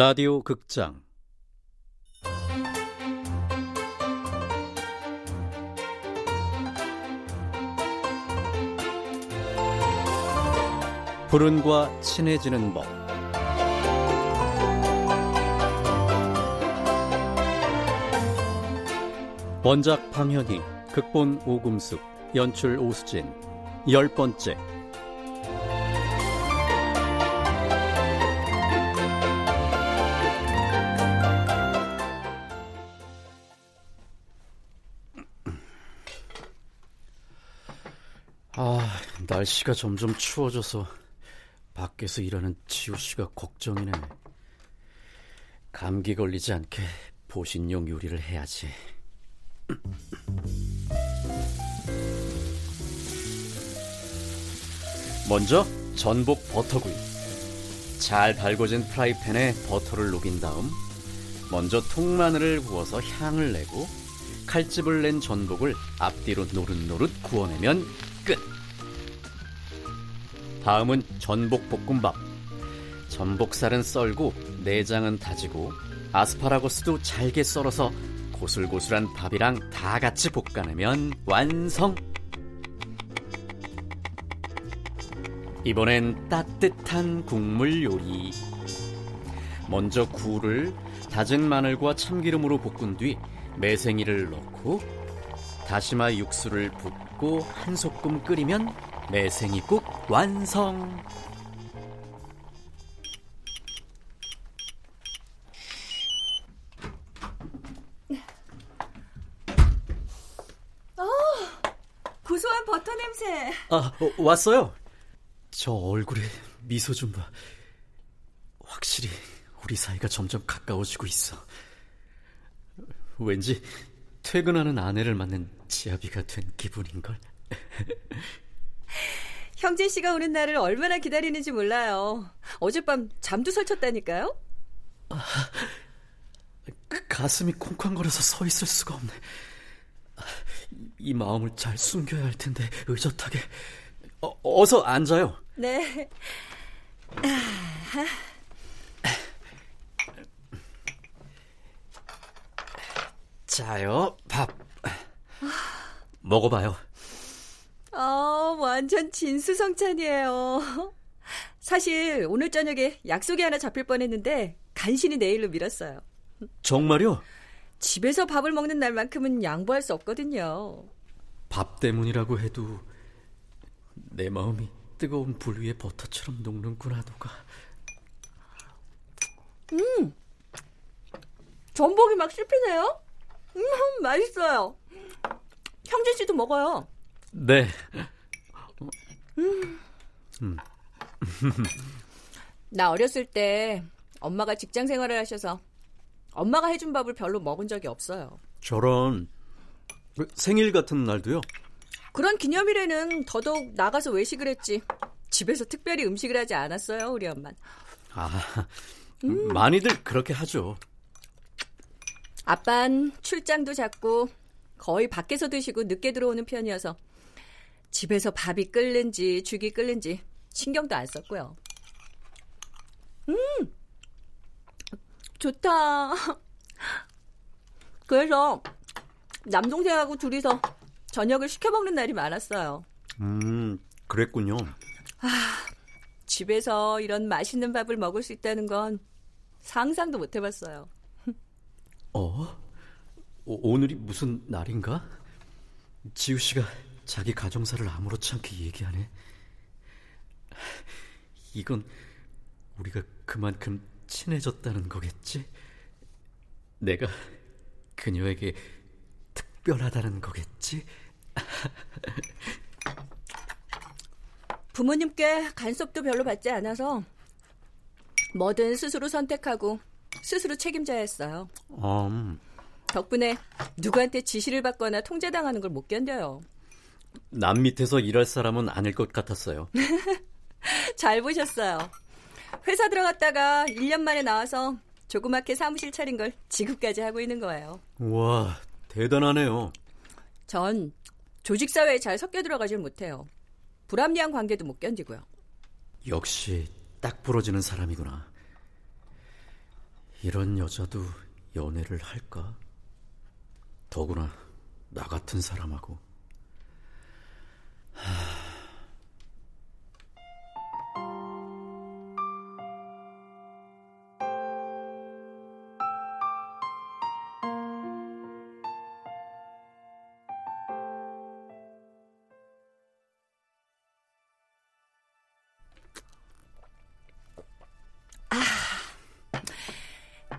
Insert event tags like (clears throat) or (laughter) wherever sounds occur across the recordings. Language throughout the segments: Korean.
라디오 극장. 푸른과 친해지는 법. 원작 방현희 극본 오금숙 연출 오수진. 열 번째 날씨가 점점 추워져서 밖에서 일하는 지우 씨가 걱정이네. 감기 걸리지 않게 보신용 요리를 해야지. 먼저 전복 버터구이. 잘 달궈진 프라이팬에 버터를 녹인 다음 먼저 통마늘을 구워서 향을 내고 칼집을 낸 전복을 앞뒤로 노릇노릇 구워내면 끝. 다음은 전복 볶음밥. 전복살은 썰고 내장은 다지고 아스파라거스도 잘게 썰어서 고슬고슬한 밥이랑 다 같이 볶아내면 완성. 이번엔 따뜻한 국물 요리. 먼저 굴을 다진 마늘과 참기름으로 볶은 뒤 매생이를 넣고 다시마 육수를 붓고 한 소끔 끓이면 매생이국 완성. 어, 고소한 버터 냄새. 아, 어, 왔어요. 저 얼굴에 미소 좀 봐. 확실히 우리 사이가 점점 가까워지고 있어. 왠지 퇴근하는 아내를 맞는 지아비가 된 기분인걸. (laughs) (laughs) 형진 씨가 오는 날을 얼마나 기다리는지 몰라요. 어젯밤 잠도 설쳤다니까요? 아, 가슴이 콩쾅거려서 서 있을 수가 없네. 이 마음을 잘 숨겨야 할 텐데 의젓하게. 어, 어서 앉아요. 네. 자요, 밥. 먹어봐요. 아, 완전 진수성찬이에요. 사실 오늘 저녁에 약속이 하나 잡힐 뻔했는데 간신히 내일로 미뤘어요. 정말요? 집에서 밥을 먹는 날만큼은 양보할 수 없거든요. 밥 때문이라고 해도 내 마음이 뜨거운 불 위에 버터처럼 녹는구나, 누가. 음! 전복이 막 씹히네요? 음, 맛있어요. 형진 씨도 먹어요. 네. 음. 나 어렸을 때 엄마가 직장 생활을 하셔서 엄마가 해준 밥을 별로 먹은 적이 없어요. 저런 생일 같은 날도요? 그런 기념일에는 더더욱 나가서 외식을 했지. 집에서 특별히 음식을 하지 않았어요, 우리 엄만. 아, 음. 많이들 그렇게 하죠. 아빤 출장도 잦고 거의 밖에서 드시고 늦게 들어오는 편이어서 집에서 밥이 끓는지 죽이 끓는지 신경도 안 썼고요. 음, 좋다. (laughs) 그래서 남동생하고 둘이서 저녁을 시켜 먹는 날이 많았어요. 음, 그랬군요. 아, 집에서 이런 맛있는 밥을 먹을 수 있다는 건 상상도 못 해봤어요. 어? 오, 오늘이 무슨 날인가? 지우 씨가 자기 가정사를 아무렇지 않게 얘기하네. 이건 우리가 그만큼 친해졌다는 거겠지? 내가 그녀에게 특별하다는 거겠지? (laughs) 부모님께 간섭도 별로 받지 않아서 뭐든 스스로 선택하고 스스로 책임져야 했어요. 음. 덕분에 누구한테 지시를 받거나 통제당하는 걸 못 견뎌요. 남 밑에서 일할 사람은 아닐 것 같았어요. (laughs) 잘 보셨어요. 회사 들어갔다가 1년 만에 나와서 조그맣게 사무실 차린 걸 지금까지 하고 있는 거예요. 와, 대단하네요. 전 조직사회에 잘 섞여 들어가질 못해요. 불합리한 관계도 못 견디고요. 역시 딱 부러지는 사람이구나. 이런 여자도 연애를 할까? 더구나 나 같은 사람하고. 하...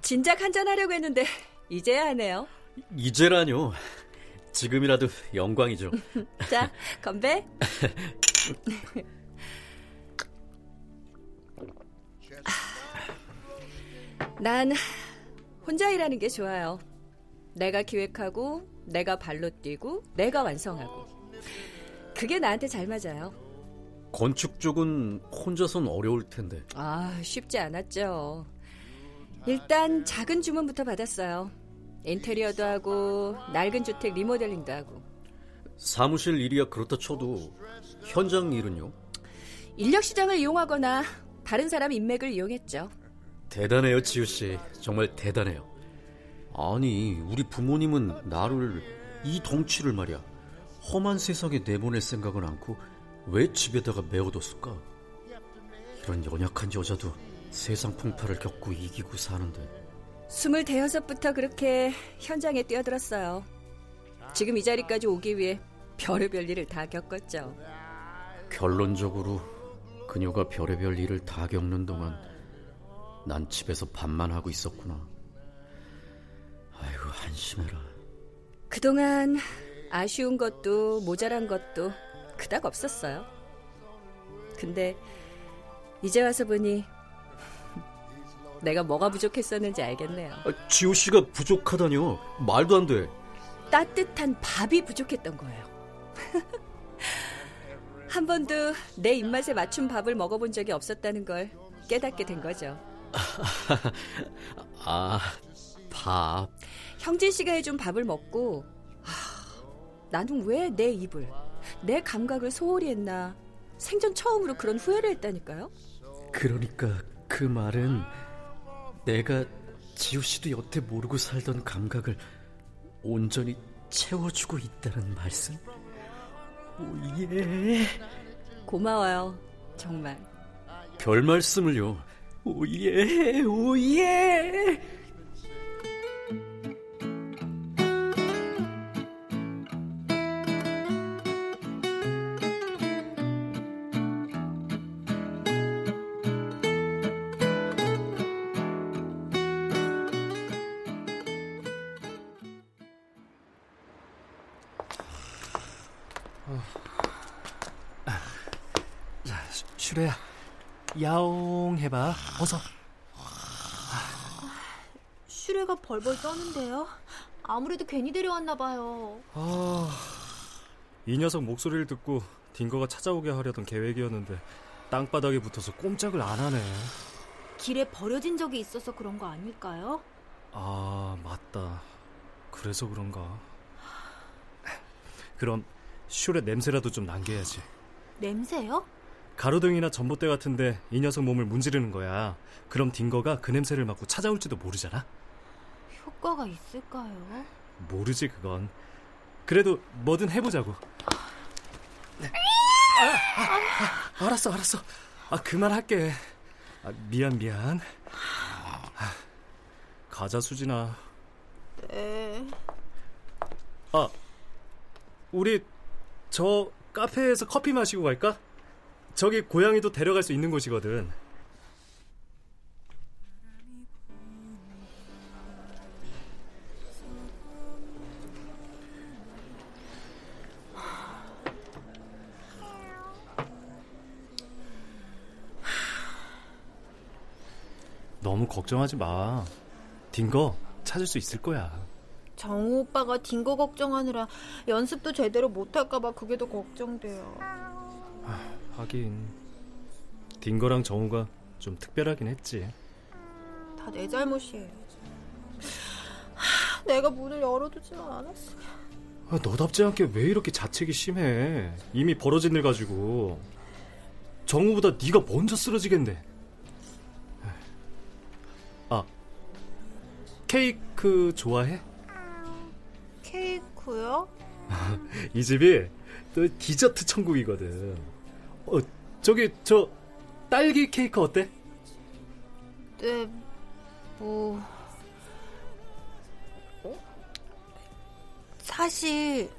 진작 한잔 하려고 했는데 이제야 하네요. 이제라뇨. 지금이라도 영광이죠. (laughs) 자, 건배. (laughs) 난 혼자 일하는 게 좋아요. 내가 기획하고, 내가 발로 뛰고, 내가 완성하고. 그게 나한테 잘 맞아요. 건축 쪽은 혼자선 어려울 텐데. 아, 쉽지 않았죠. 일단 작은 주문부터 받았어요. 인테리어도 하고 낡은 주택 리모델링도 하고. 사무실 일이야 그렇다 쳐도 현장 일은요? 인력 시장을 이용하거나 다른 사람 인맥을 이용했죠. 대단해요, 지우 씨. 정말 대단해요. 아니, 우리 부모님은 나를 이 덩치를 말이야. 험한 세상에 내보낼 생각은 않고 왜 집에다가 메워뒀을까? 이런 연약한 여자도 세상 풍파를 겪고 이기고 사는데. 스물 대여섯부터 그렇게 현장에 뛰어들었어요. 지금 이 자리까지 오기 위해 별의별 일을 다 겪었죠. 결론적으로 그녀가 별의별 일을 다 겪는 동안 난 집에서 밥만 하고 있었구나. 아이고 한심해라. 그동안 아쉬운 것도 모자란 것도 그닥 없었어요. 근데 이제 와서 보니 내가 뭐가 부족했었는지 알겠네요. 아, 지호 씨가 부족하다뇨. 말도 안 돼. 따뜻한 밥이 부족했던 거예요. (laughs) 한 번도 내 입맛에 맞춘 밥을 먹어본 적이 없었다는 걸 깨닫게 된 거죠. (laughs) 아, 밥. 형진 씨가 해준 밥을 먹고 하, 나는 왜 내 입을, 내 감각을 소홀히 했나 생전 처음으로 그런 후회를 했다니까요. 그러니까 그 말은 내가 지우 씨도 여태 모르고 살던 감각을 온전히 채워주고 있다는 말씀? 오 예. 고마워요. 정말. 별 말씀을요. 오 예, 오 예. 슈레야, 야옹 해봐. 어서. 슈레가 벌벌 떠는데요. 아무래도 괜히 데려왔나 봐요. 아, 이 녀석 목소리를 듣고 딩거가 찾아오게 하려던 계획이었는데 땅바닥에 붙어서 꼼짝을 안 하네. 길에 버려진 적이 있어서 그런 거 아닐까요? 아, 맞다. 그래서 그런가. 그럼 슈레 냄새라도 좀 남겨야지. 냄새요? 가로등이나 전봇대 같은데 이 녀석 몸을 문지르는 거야. 그럼 딩거가 그 냄새를 맡고 찾아올지도 모르잖아. 효과가 있을까요? 모르지 그건. 그래도 뭐든 해보자고. 아, 아, 아, 알았어 알았어. 아 그만할게. 아, 미안 미안. 아, 가자 수진아. 네. 아 우리 저 카페에서 커피 마시고 갈까? 저기 고양이도 데려갈 수 있는 곳이거든. 너무 걱정하지 마. 딩거 찾을 수 있을 거야. 정우 오빠가 딩거 걱정하느라 연습도 제대로 못할까봐 그게 더 걱정돼요. 하긴 딩거랑 정우가 좀 특별하긴 했지. 다 내 잘못이에요. 하, 내가 문을 열어두지만 않았으면. 아, 너답지 않게 왜 이렇게 자책이 심해? 이미 벌어진 일 가지고. 정우보다 네가 먼저 쓰러지겠네. 아, 케이크 좋아해? 케이크요? (laughs) 이 집이 또 디저트 천국이거든. 어, 저기 저 딸기 케이크 어때? 네, 뭐 사실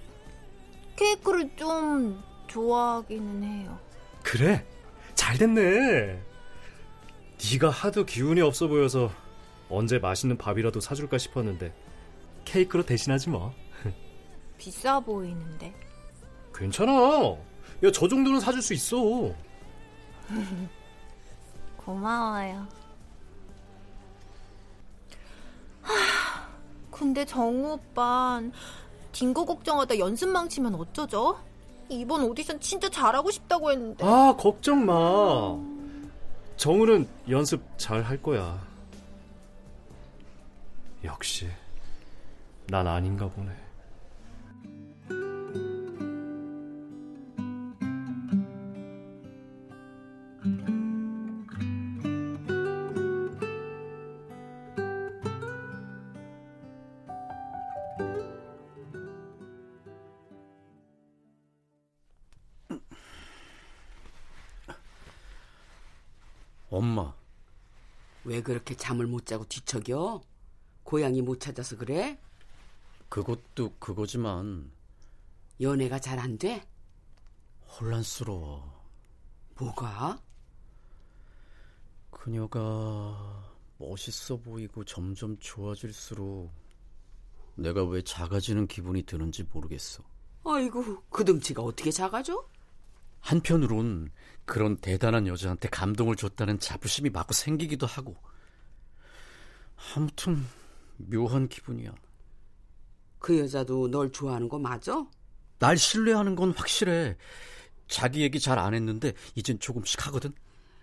케이크를 좀 좋아하기는 해요. 그래, 잘 됐네. 네가 하도 기운이 없어 보여서 언제 맛있는 밥이라도 사줄까 싶었는데 케이크로 대신하지 뭐. (laughs) 비싸 보이는데. 괜찮아. 야, 저 정도는 사줄 수 있어. (laughs) 고마워요. 하, 근데 정우 오빤 딩고 걱정하다 연습 망치면 어쩌죠? 이번 오디션 진짜 잘하고 싶다고 했는데. 아, 걱정 마. 정우는 연습 잘 할 거야. 역시 난 아닌가 보네. 왜 그렇게 잠을 못 자고 뒤척여? 고양이 못 찾아서 그래? 그것도 그거지만 연애가 잘 안 돼? 혼란스러워. 뭐가? 그녀가 멋있어 보이고 점점 좋아질수록 내가 왜 작아지는 기분이 드는지 모르겠어. 아이고, 그 덩치가 어떻게 작아져? 한편으론 그런 대단한 여자한테 감동을 줬다는 자부심이 마구 생기기도 하고. 아무튼 묘한 기분이야. 그 여자도 널 좋아하는 거 맞아? 날 신뢰하는 건 확실해. 자기 얘기 잘 안 했는데 이젠 조금씩 하거든.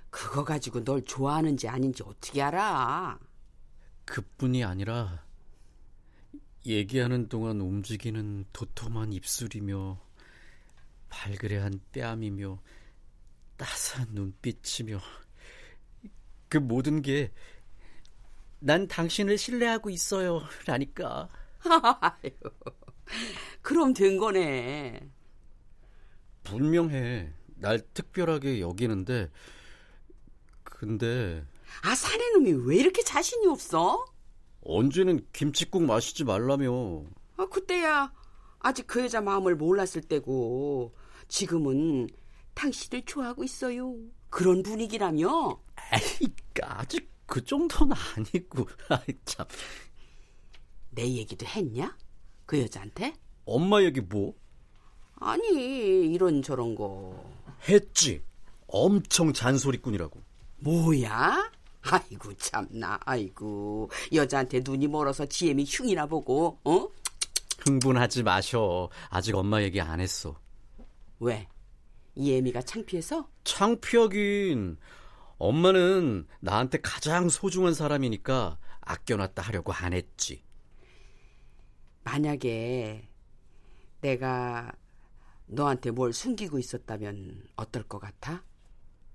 그거 가지고 널 좋아하는지 아닌지 어떻게 알아? 그뿐이 아니라 얘기하는 동안 움직이는 도톰한 입술이며 발그레한 뺨이며 따스한 눈빛이며 그 모든 게 난 당신을 신뢰하고 있어요 라니까 아유, 그럼 된 거네. 분명해 날 특별하게 여기는데 근데 아, 사내놈이 왜 이렇게 자신이 없어? 언제는 김치국 마시지 말라며 아, 그때야 아직 그 여자 마음을 몰랐을 때고 지금은 당신을 좋아하고 있어요. 그런 분위기라며? 에이 아직 그 정도는 아니고 (laughs) 아이 참 내 얘기도 했냐? 그 여자한테? 엄마 얘기 뭐? 아니, 이런 저런 거. 했지. 엄청 잔소리꾼이라고. 뭐야? 아이고, 참나, 아이고. 여자한테 눈이 멀어서 지엠이 흉이나 보고, 어? 흥분하지 마셔. 아직 엄마 얘기 안 했어. 왜? 이애미가 창피해서? 창피하긴. 엄마는 나한테 가장 소중한 사람이니까 아껴놨다 하려고 안 했지. 만약에 내가 너한테 뭘 숨기고 있었다면 어떨 것 같아?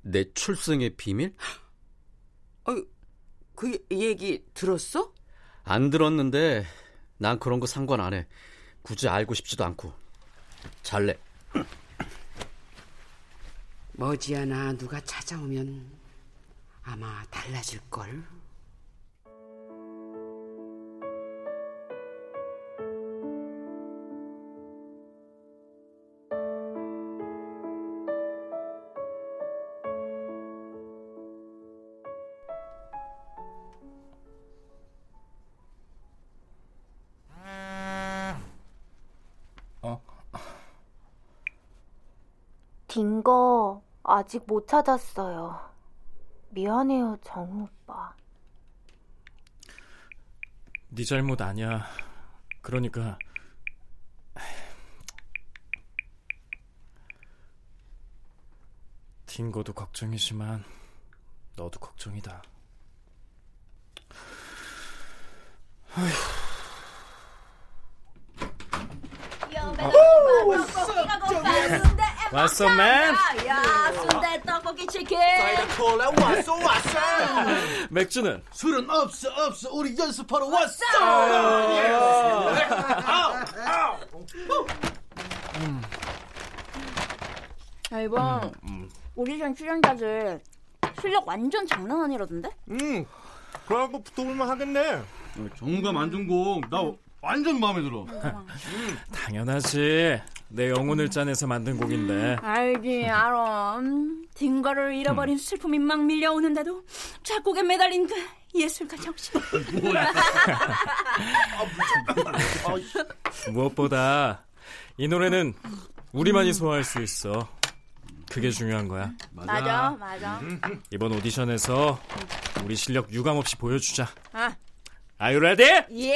내 출생의 비밀? (gasps) 어, 그 얘기 들었어? 안 들었는데 난 그런 거 상관 안 해. 굳이 알고 싶지도 않고. 잘래. (clears throat) 머지않아 누가 찾아오면 아마 달라질걸. 딩거 아직 못 찾았어요. 미안해요, 정우 오빠. 네 잘못 아니야. 그러니까 딩고도 걱정이지만 너도 걱정이다. 왔어, 맨. 야, 순대 떡볶이 치킨. 사이다 콜라 왔어 왔어. 맥주는 술은 없어 없어. 우리 연습하러 왔어. 야, 이번 오디션 출연자들 실력 완전 장난 아니라던데? 응. 그래갖고 붙어볼만 하겠네. 정우가 만든 곡나 완전 마음에 들어. 당연하지. 내 영혼을 짜내서 만든 곡인데. 알아. 음, 딩거를 잃어버린 슬픔이 막 밀려오는데도 작곡에 매달린 그 예술가 정신. 무엇보다 이 노래는 우리만이 소화할 수 있어. 그게 중요한 거야. 맞아, 맞아. 이번 오디션에서 우리 실력 유감 없이 보여주자. 아. Are you ready? 예!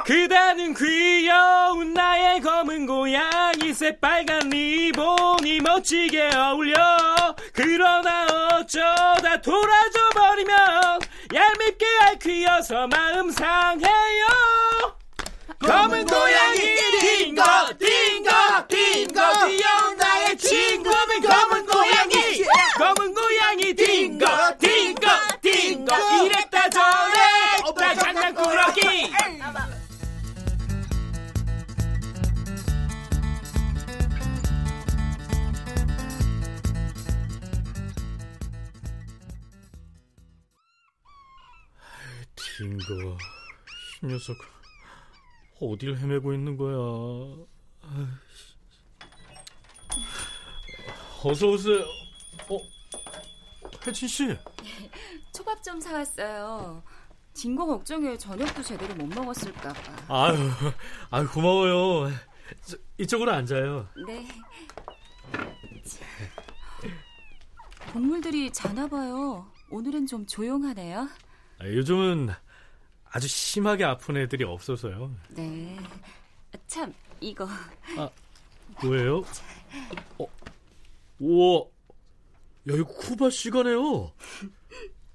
그다는 귀여운 나의 검은 고양이 새빨간 리본이 멋지게 어울려. 그러나 어쩌다 돌아져 버리면 얄밉게 앓히어서 마음 상해요. 검은 고양이 딩거 딩거 이 녀석 어딜 헤매고 있는 거야 아이씨. 어서 오세요 어 혜진 씨 초밥 좀 사왔어요. 진거 걱정해 저녁도 제대로 못 먹었을까 봐. 아유 아유 고마워요 저, 이쪽으로 앉아요 네. 동물들이 자나 봐요. 오늘은 좀 조용하네요. 아, 요즘은 아주 심하게 아픈 애들이 없어서요 네. 참 이거 뭐예요? 어, 우와, 야 이거 쿠바 시가네요.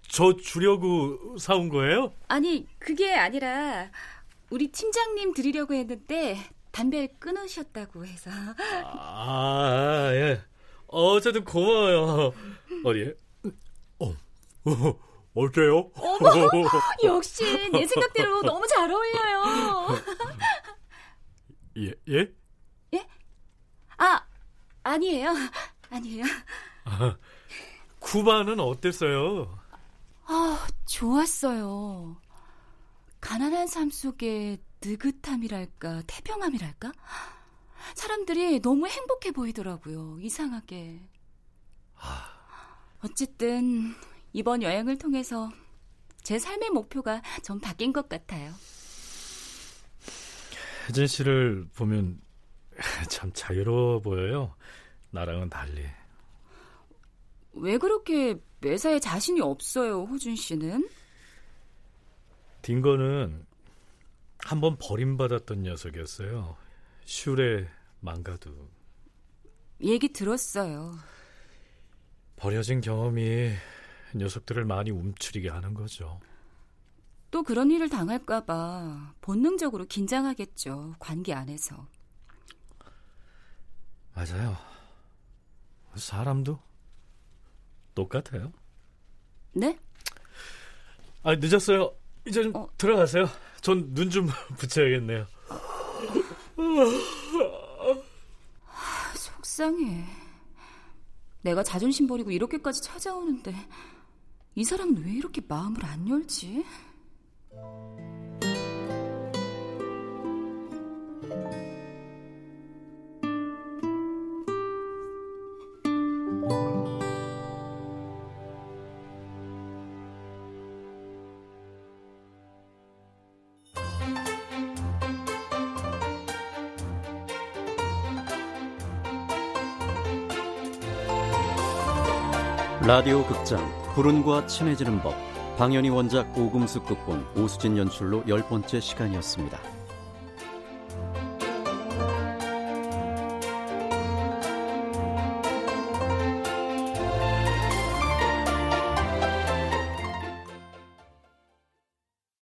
저 주려고 사온 거예요? 아니 그게 아니라 우리 팀장님 드리려고 했는데 담배 끊으셨다고 해서 아, 예. 어쨌든 고마워요. 어디에? 어, 어, 어때요? (laughs) 역시 내 생각대로 너무 잘 어울려요. 예, 예? 아 아니에요 아니에요. 쿠바는 어땠어요? 아 좋았어요. 가난한 삶 속에 느긋함이랄까 태평함이랄까 사람들이 너무 행복해 보이더라고요. 이상하게. 어쨌든 이번 여행을 통해서 제 삶의 목표가 좀 바뀐 것 같아요. 혜진 씨를 보면 (laughs) 참 자유로워 보여요. 나랑은 달리. 왜 그렇게 매사에 자신이 없어요, 호준 씨는? 딩거는 한 번 버림받았던 녀석이었어요. 슈레 망가도. 얘기 들었어요. 버려진 경험이 녀석들을 많이 움츠리게 하는 거죠. 또 그런 일을 당할까봐 본능적으로 긴장하겠죠, 관계 안에서. 맞아요. 사람도 똑같아요. 네? 아, 늦었어요. 이제 좀 어. 들어가세요. 전 눈 좀 (laughs) 붙여야겠네요. 속상해. 내가 자존심 버리고 이렇게까지 찾아오는데 이 사람은 왜 이렇게 마음을 안 열지? 라디오 극장 불운과 친해지는 법 방연희 원작 오금숙 극본 오수진 연출로 열 번째 시간이었습니다.